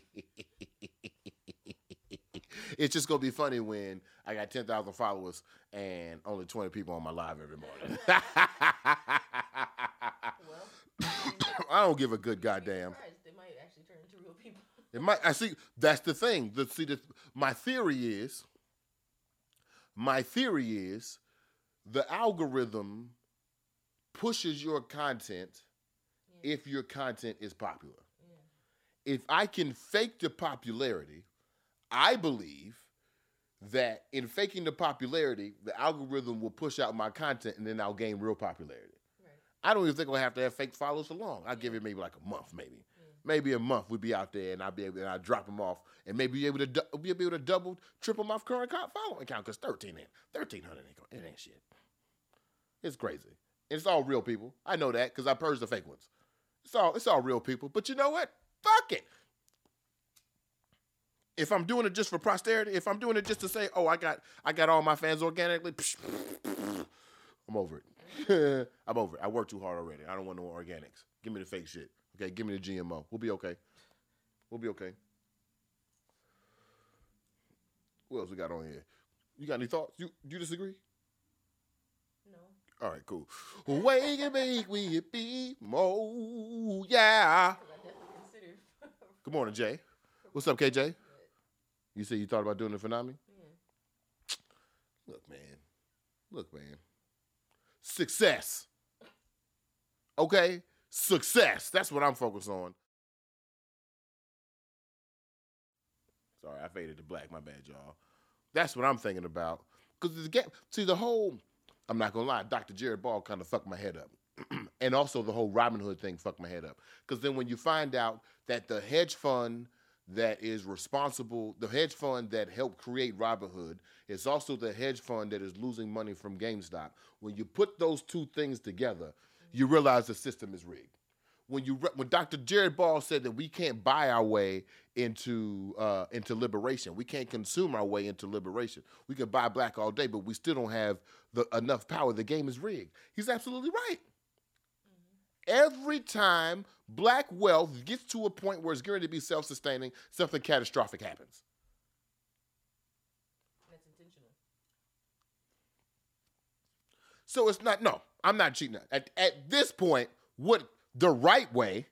it's just gonna be funny when I got ten thousand followers and only twenty people on my live every morning. I don't give a good goddamn. They might actually turn into real people. It might. I see. That's the thing. The see. The, my theory is. My theory is, the algorithm pushes your content Yeah. if your content is popular. Yeah. If I can fake the popularity, I believe that in faking the popularity, the algorithm will push out my content and then I'll gain real popularity. I don't even think I'll have to have fake followers for long. I'll give it maybe like a month, maybe. Mm. Maybe a month we'd be out there and I'll be able and I'll drop them off and maybe be able to du- be able to double, triple my current following count because 13 ain't 1300 ain't, it ain't shit. It's crazy. And it's all real people. I know that because I purged the fake ones. It's all it's all real people. But you know what? Fuck it. If I'm doing it just for posterity, if I'm doing it just to say, oh, I got I got all my fans organically, I'm over it. I'm over it. I work too hard already. I don't want no organics. Give me the fake shit. Okay, give me the GMO. We'll be okay. We'll be okay. What else we got on here? You got any thoughts? You do you disagree? No. All right, cool. Wake and bake, we be mo, yeah. Because I definitely considered. Good morning, Jay. What's up, KJ? You said you thought about doing the Nami? yeah. Look, man. Look, man. Success. Okay? Success. That's what I'm focused on. Sorry, I faded to black. My bad, y'all. That's what I'm thinking about. Because the game, see, the whole, I'm not going to lie, Dr. Jared Ball kind of fucked my head up. and also the whole Robinhood thing fucked my head up. Because then when you find out that the hedge fund that is responsible, the hedge fund that helped create Robinhood is also the hedge fund that is losing money from GameStop. When you put those two things together, you realize the system is rigged. When you when Dr. Jared Ball said that we can't buy our way into uh, into liberation, we can't consume our way into liberation. We could buy black all day, but we still don't have the enough power. The game is rigged. He's absolutely right. Every time black wealth gets to a point where it's going to be self sustaining, something catastrophic happens. That's intentional. So it's not, no, I'm not cheating. At, at this point, what the right way,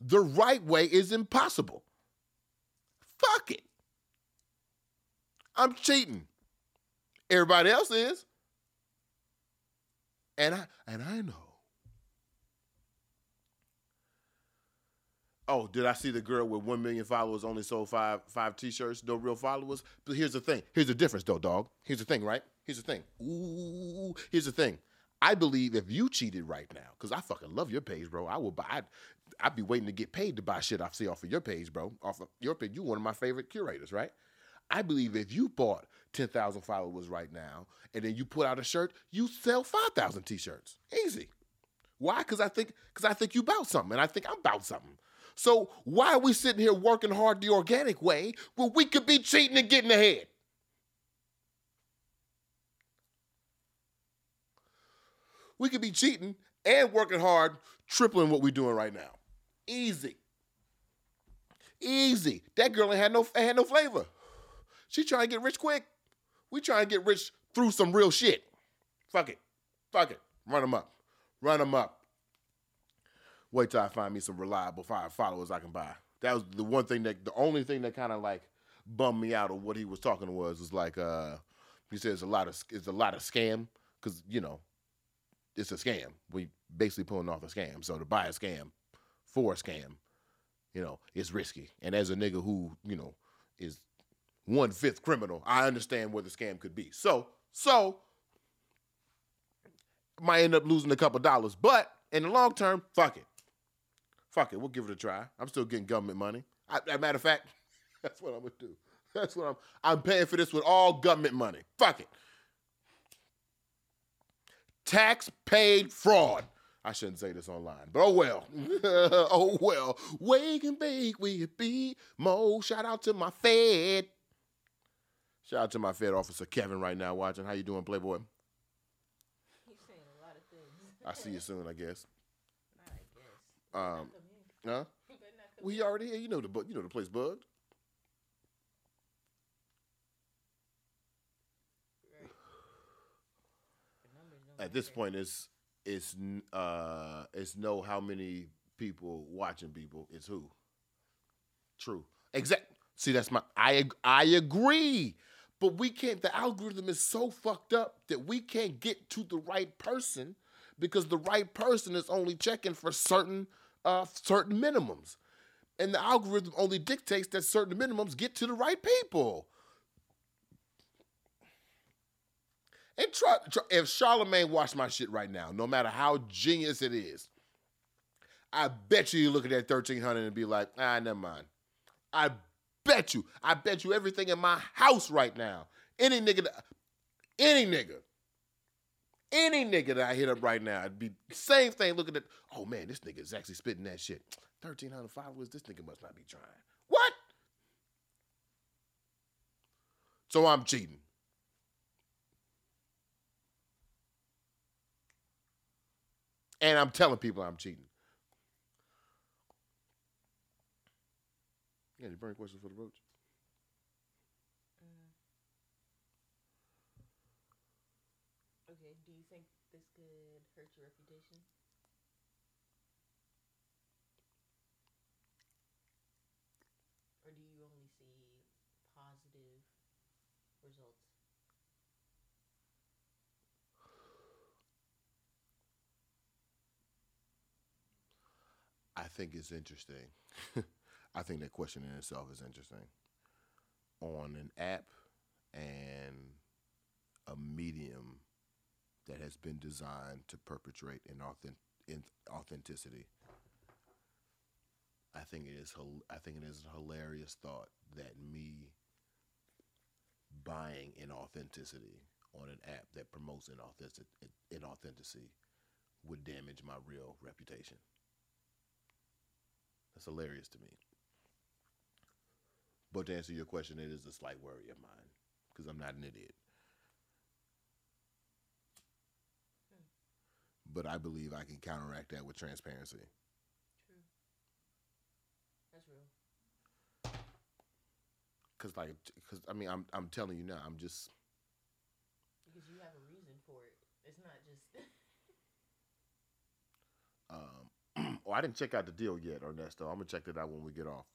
the right way is impossible. Fuck it. I'm cheating. Everybody else is. And I and I know. Oh, did I see the girl with one million followers only sold five five t-shirts, no real followers? But here's the thing. Here's the difference though, dog. Here's the thing, right? Here's the thing. Ooh, here's the thing. I believe if you cheated right now, because I fucking love your page, bro. I will buy I'd, I'd be waiting to get paid to buy shit I see off of your page, bro. Off of your page. You one of my favorite curators, right? I believe if you bought 10,000 followers right now and then you put out a shirt, you sell 5,000 t-shirts. Easy. Why? Because I think because I think you about something, and I think I'm about something. So why are we sitting here working hard the organic way when we could be cheating and getting ahead? We could be cheating and working hard, tripling what we're doing right now. Easy. Easy. That girl ain't had no had no flavor. She trying to get rich quick. We trying to get rich through some real shit. Fuck it. Fuck it. Run them up. Run them up. Wait till I find me some reliable followers I can buy. That was the one thing that the only thing that kind of like bummed me out of what he was talking was was like uh he says a lot of it's a lot of scam because you know it's a scam. We basically pulling off a scam. So to buy a scam for a scam, you know, it's risky. And as a nigga who you know is one fifth criminal, I understand where the scam could be. So so might end up losing a couple dollars, but in the long term, fuck it. Fuck it, we'll give it a try. I'm still getting government money. I, as a matter of fact, that's what I'm gonna do. That's what I'm. I'm paying for this with all government money. Fuck it. Tax paid fraud. I shouldn't say this online, but oh well. oh well. Wake and bake, we be mo. Shout out to my Fed. Shout out to my Fed officer Kevin right now watching. How you doing, Playboy? He's saying a lot of things. I see you soon, I guess. I guess. Um. Huh? You better not come Well, he already here. You know the bu- you know the place bugged. in. Right. The numbers don't At this point, it's it's uh it's no how many people watching people. It's who. True. Exact. See, that's my. I I agree, but we can't. The algorithm is so fucked up that we can't get to the right person because the right person is only checking for certain uh certain minimums, and the algorithm only dictates that certain minimums get to the right people. And try, try if Charlemagne watched my shit right now, no matter how genius it is, I bet you you look at that thirteen hundred and be like, ah, never mind. I bet you, I bet you everything in my house right now, any nigga, any nigga, any nigga that I hit up right now, it'd be same thing. Looking at, oh man, this nigga is actually spitting that shit. Thirteen hundred followers, this nigga must not be trying. What? So I'm cheating. And I'm telling people I'm cheating. Yeah, you burn questions for the roach. Mm. Okay, do you think this could hurt your reputation? Or do you only see positive results? I think it's interesting. I think that question in itself is interesting. On an app and a medium that has been designed to perpetrate in authenticity, I think it is. I think it is a hilarious thought that me buying inauthenticity on an app that promotes inauthentic, inauthenticity would damage my real reputation. That's hilarious to me. But to answer your question, it is a slight worry of mine because I'm not an idiot. But I believe I can counteract that with transparency. True. That's real. Cause like, cause I mean, I'm I'm telling you now, I'm just Because you have a reason for it. It's not just. Um, oh, I didn't check out the deal yet, Ernesto. I'm gonna check that out when we get off.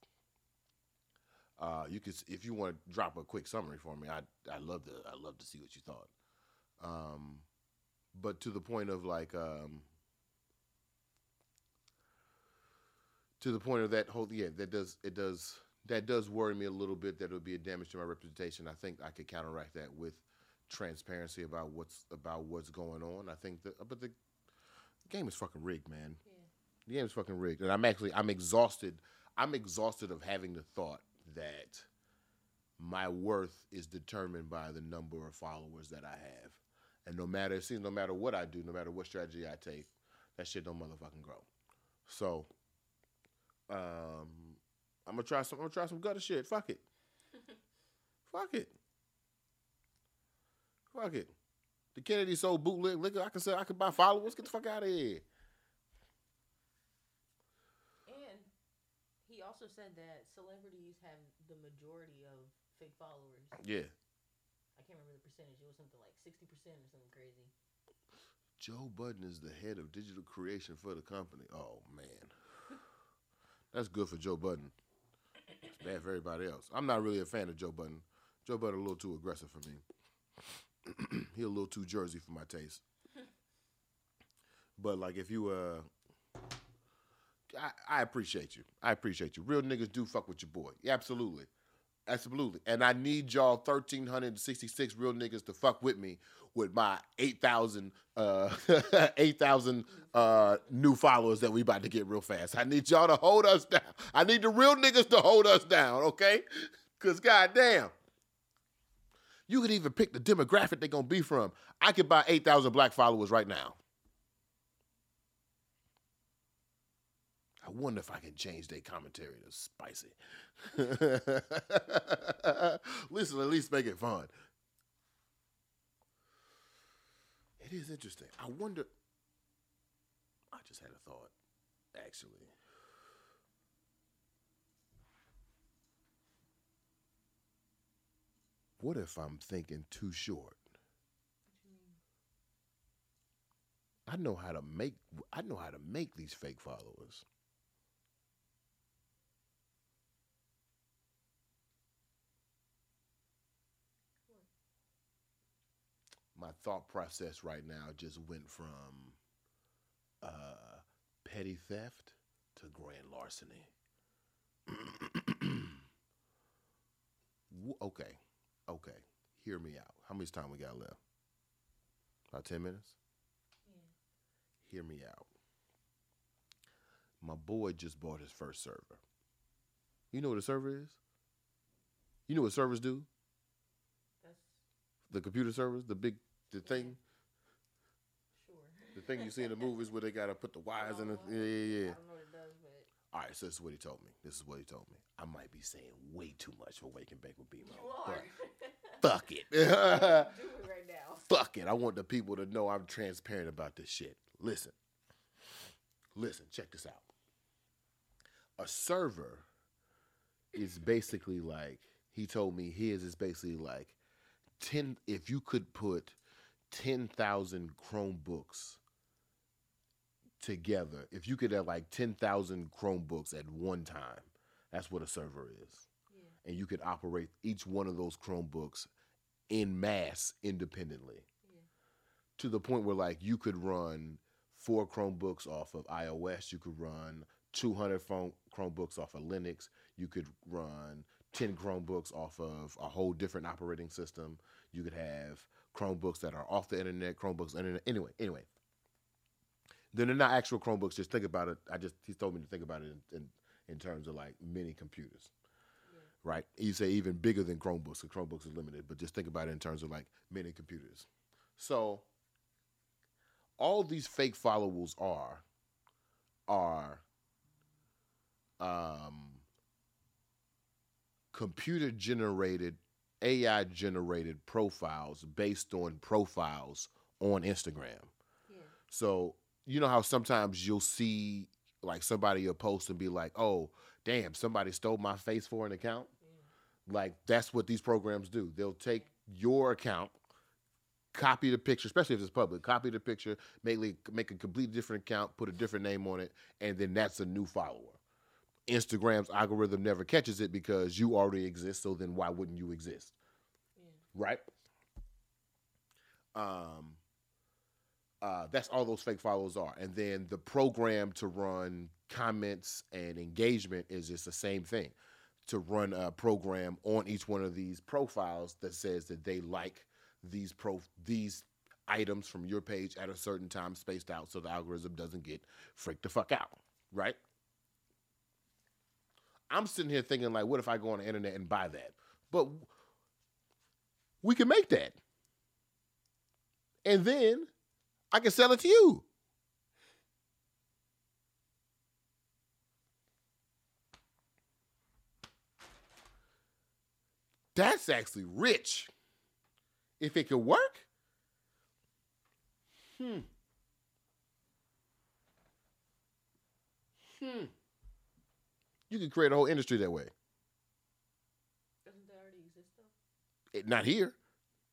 Uh, you could, if you want to drop a quick summary for me, I I love to I love to see what you thought. Um, but to the point of like, um, to the point of that whole yeah, that does it does that does worry me a little bit. That it would be a damage to my reputation. I think I could counteract that with transparency about what's about what's going on. I think that, but the game is fucking rigged, man. yeah. The game is fucking rigged, and I'm actually I'm exhausted. I'm exhausted of having the thought that my worth is determined by the number of followers that I have, and no matter it seems no matter what I do, no matter what strategy I take, that shit don't motherfucking grow. So, um, I'm gonna try some. I'm gonna try some gutter shit. Fuck it. Fuck it. Fuck it. The Kennedy sold bootleg liquor. I can sell. I can buy followers. Get the fuck out of here. And he also said that celebrities have the majority of fake followers. Yeah. I can't remember the percentage. It was something like 60% or something crazy. Joe Budden is the head of digital creation for the company. Oh man, that's good for Joe Budden. It's bad for everybody else. I'm not really a fan of Joe Budden. Joe Budden a little too aggressive for me. he a little too Jersey for my taste. But like, if you uh, I, I appreciate you. I appreciate you. Real niggas do fuck with your boy. Absolutely. Absolutely. And I need y'all 1,366 real niggas to fuck with me with my 8,000 uh, 8,000 uh, new followers that we about to get real fast. I need y'all to hold us down. I need the real niggas to hold us down, okay? Because goddamn. You could even pick the demographic they're going to be from. I could buy 8,000 black followers right now. I wonder if I can change their commentary to spicy. Listen, at least make it fun. It is interesting. I wonder. I just had a thought, actually. What if I'm thinking too short? I know how to make I know how to make these fake followers. My thought process right now just went from uh, petty theft to grand larceny. Okay, okay. Hear me out. How much time we got left? About 10 minutes? Hear me out. My boy just bought his first server. You know what a server is? You know what servers do? That's The computer servers, the big, the thing, sure. the thing you see in the movies where they gotta put the wires in the. Oh, Yeah, yeah, yeah. I don't know what it does, but All right, so this is what he told me. This is what he told me. I might be saying way too much for Wake and Bake with BMO. you are. Fuck it. Do it right now. fuck it. I want the people to know I'm transparent about this shit. Listen. Listen, check this out. A server is basically like, he told me his is basically like 10, if you could put 10,000 Chromebooks together, if you could have like 10,000 Chromebooks at one time, that's what a server is. Yeah. And you could operate each one of those Chromebooks in mass independently Yeah. to the point where like you could run four Chromebooks off of iOS, you could run 200 phone Chromebooks off of Linux, you could run 10 Chromebooks off of a whole different operating system. You could have Chromebooks that are off the internet, Chromebooks internet. Anyway, anyway. Then they're not actual Chromebooks. Just think about it. I just he told me to think about it in, in, in terms of like mini computers right? You say even bigger than Chromebooks, because Chromebooks is limited, but just think about it in terms of like mini computers. So all these fake followers are are um, computer generated, AI generated profiles based on profiles on Instagram. Yeah. So you know how sometimes you'll see like somebody will post and be like, "Oh, damn, somebody stole my face for an account." Like that's what these programs do. They'll take your account, copy the picture, especially if it's public, copy the picture, make make a completely different account, put a different name on it, and then that's a new follower. Instagram's algorithm never catches it because you already exist. So then why wouldn't you exist? Right? Um, uh, that's all those fake followers are. And then the program to run comments and engagement is just the same thing. To run a program on each one of these profiles that says that they like these pro these items from your page at a certain time spaced out so the algorithm doesn't get freaked the fuck out. Right? I'm sitting here thinking like, what if I go on the internet and buy that? But we can make that. And then I can sell it to you. That's actually rich. If it could work. Hmm. Hmm. You could create a whole industry that way. Doesn't that already exist though? It, not here.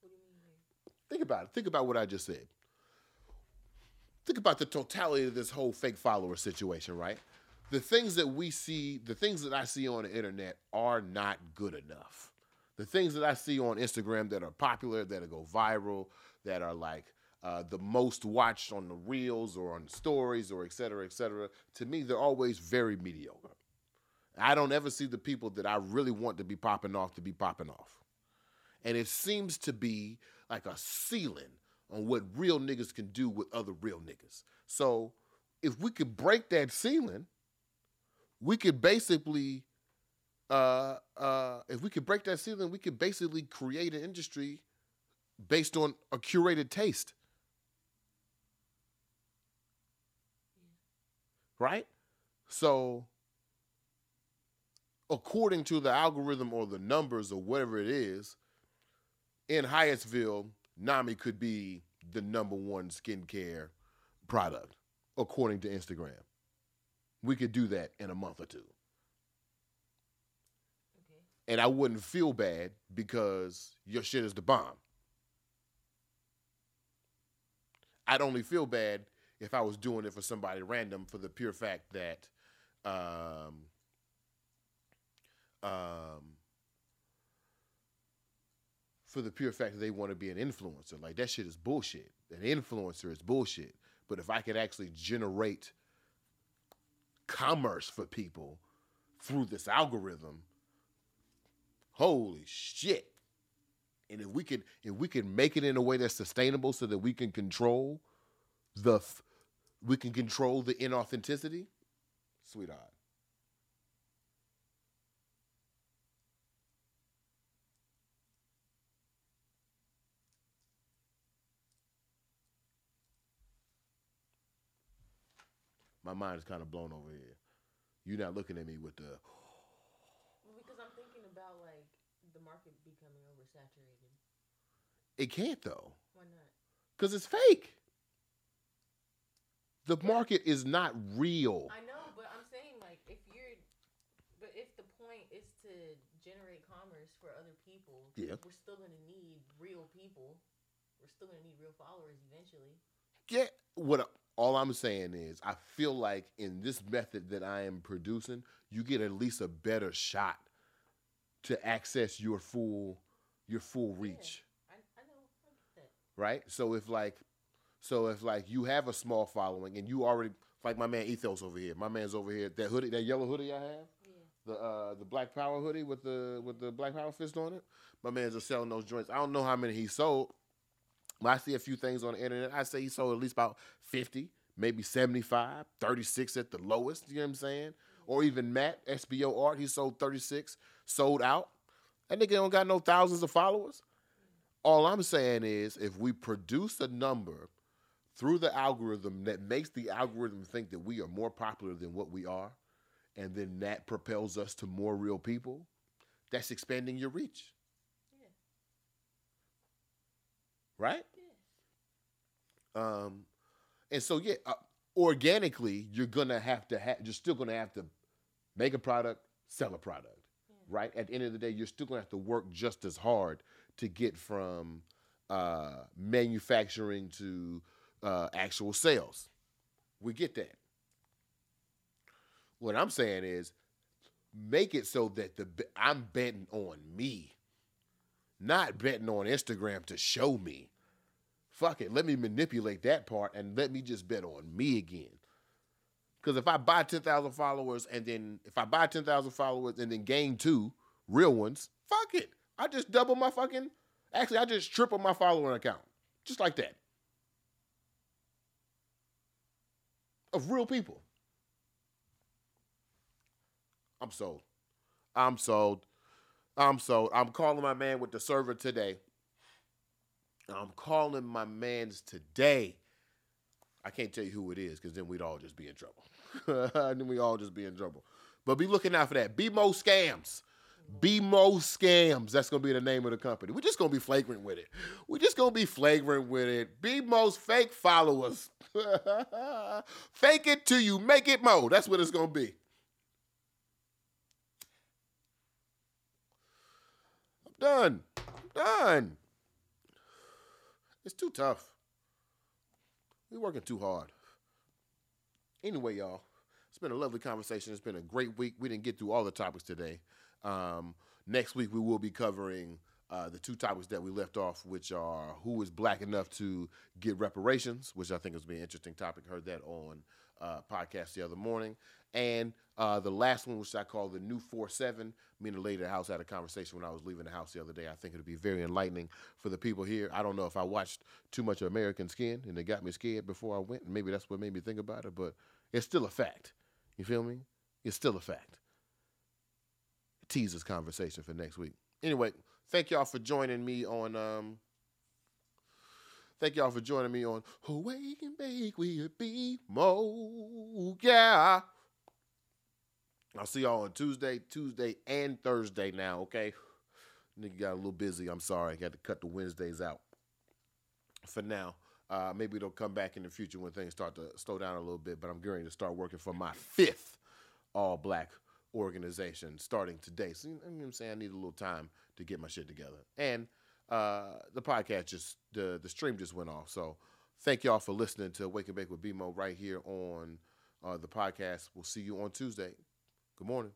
What do you mean? here? Think about it. Think about what I just said. Think about the totality of this whole fake follower situation, right? The things that we see, the things that I see on the internet are not good enough. The things that I see on Instagram that are popular, that go viral, that are like uh, the most watched on the reels or on the stories or et cetera, et cetera, to me, they're always very mediocre. I don't ever see the people that I really want to be popping off to be popping off. And it seems to be like a ceiling on what real niggas can do with other real niggas. So if we could break that ceiling, we could basically, uh, uh, if we could break that ceiling, we could basically create an industry based on a curated taste. Right? So, according to the algorithm or the numbers or whatever it is, in Hyattsville, Nami could be the number one skincare product, according to Instagram. We could do that in a month or two. Okay. And I wouldn't feel bad because your shit is the bomb. I'd only feel bad if I was doing it for somebody random for the pure fact that um, um, for the pure fact that they want to be an influencer. Like that shit is bullshit. An influencer is bullshit. But if I could actually generate commerce for people through this algorithm, holy shit. And if we could if we could make it in a way that's sustainable so that we can control the we can control the inauthenticity, sweetheart. My mind is kind of blown over here. You're not looking at me with the Well, because I'm thinking about like the market becoming oversaturated. it can't though. Why not? Because it's fake. The market is not real. I know, but I'm saying like if you're, but if the point is to generate commerce for other people, Yeah. we're still gonna need real people. We're still gonna need real followers eventually. Yeah, what all I'm saying is I feel like in this method that I am producing, you get at least a better shot to access your full your full reach, I, I know. I that. right? So if like so if like you have a small following and you already like my man Ethos over here. My man's over here. That hoodie, that yellow hoodie I have. Yeah. the uh the Black Power hoodie with the with the Black Power fist on it. My man's are selling those joints. I don't know how many he sold. But I see a few things on the internet. I say he sold at least about 50, maybe 75, 36 at the lowest, you know what I'm saying? Or even Matt, SBO Art, he sold 36, sold out. That nigga don't got no thousands of followers. All I'm saying is if we produce a number through the algorithm that makes the algorithm think that we are more popular than what we are, and then that propels us to more real people, that's expanding your reach. Yeah. Right? Yeah. Um, and so yeah, uh, organically, you're gonna have to have. You're still gonna have to make a product, sell a product, right? At the end of the day, you're still gonna have to work just as hard to get from uh, manufacturing to uh, actual sales. We get that. What I'm saying is, make it so that the I'm betting on me, not betting on Instagram to show me fuck it, let me manipulate that part and let me just bet on me again. Because if I buy 10,000 followers and then, if I buy 10,000 followers and then gain two real ones, fuck it. I just double my fucking, actually, I just triple my following account. Just like that. Of real people. I'm sold. I'm sold. I'm so I'm calling my man with the server today. I'm calling my man's today. I can't tell you who it is because then we'd all just be in trouble. then we all just be in trouble. But be looking out for that. BMO scams. BMO scams. That's gonna be the name of the company. We're just gonna be flagrant with it. We're just gonna be flagrant with it. BMO's fake followers. fake it till you make it mo. That's what it's gonna be. Done. I'm done. It's too tough. We're working too hard. Anyway, y'all, it's been a lovely conversation. It's been a great week. We didn't get through all the topics today. Um, next week, we will be covering uh, the two topics that we left off, which are who is black enough to get reparations, which I think is be an interesting topic. Heard that on uh, podcast the other morning. And uh, the last one, which I call the new 4 7, me and the lady at the house had a conversation when I was leaving the house the other day. I think it'll be very enlightening for the people here. I don't know if I watched too much of American Skin and it got me scared before I went. And maybe that's what made me think about it, but it's still a fact. You feel me? It's still a fact. Teasers conversation for next week. Anyway, thank y'all for joining me on. Um, thank y'all for joining me on Awake and Bake with B Mo. Yeah. I'll see y'all on Tuesday, Tuesday and Thursday now, okay? Nigga got a little busy. I'm sorry. Got to cut the Wednesdays out for now. Uh, maybe it'll come back in the future when things start to slow down a little bit, but I'm going to start working for my fifth all black organization starting today. So, you know what I'm saying? I need a little time to get my shit together. And uh, the podcast just, the, the stream just went off. So, thank y'all for listening to Wake and Bake with BMO right here on uh, the podcast. We'll see you on Tuesday. Good morning.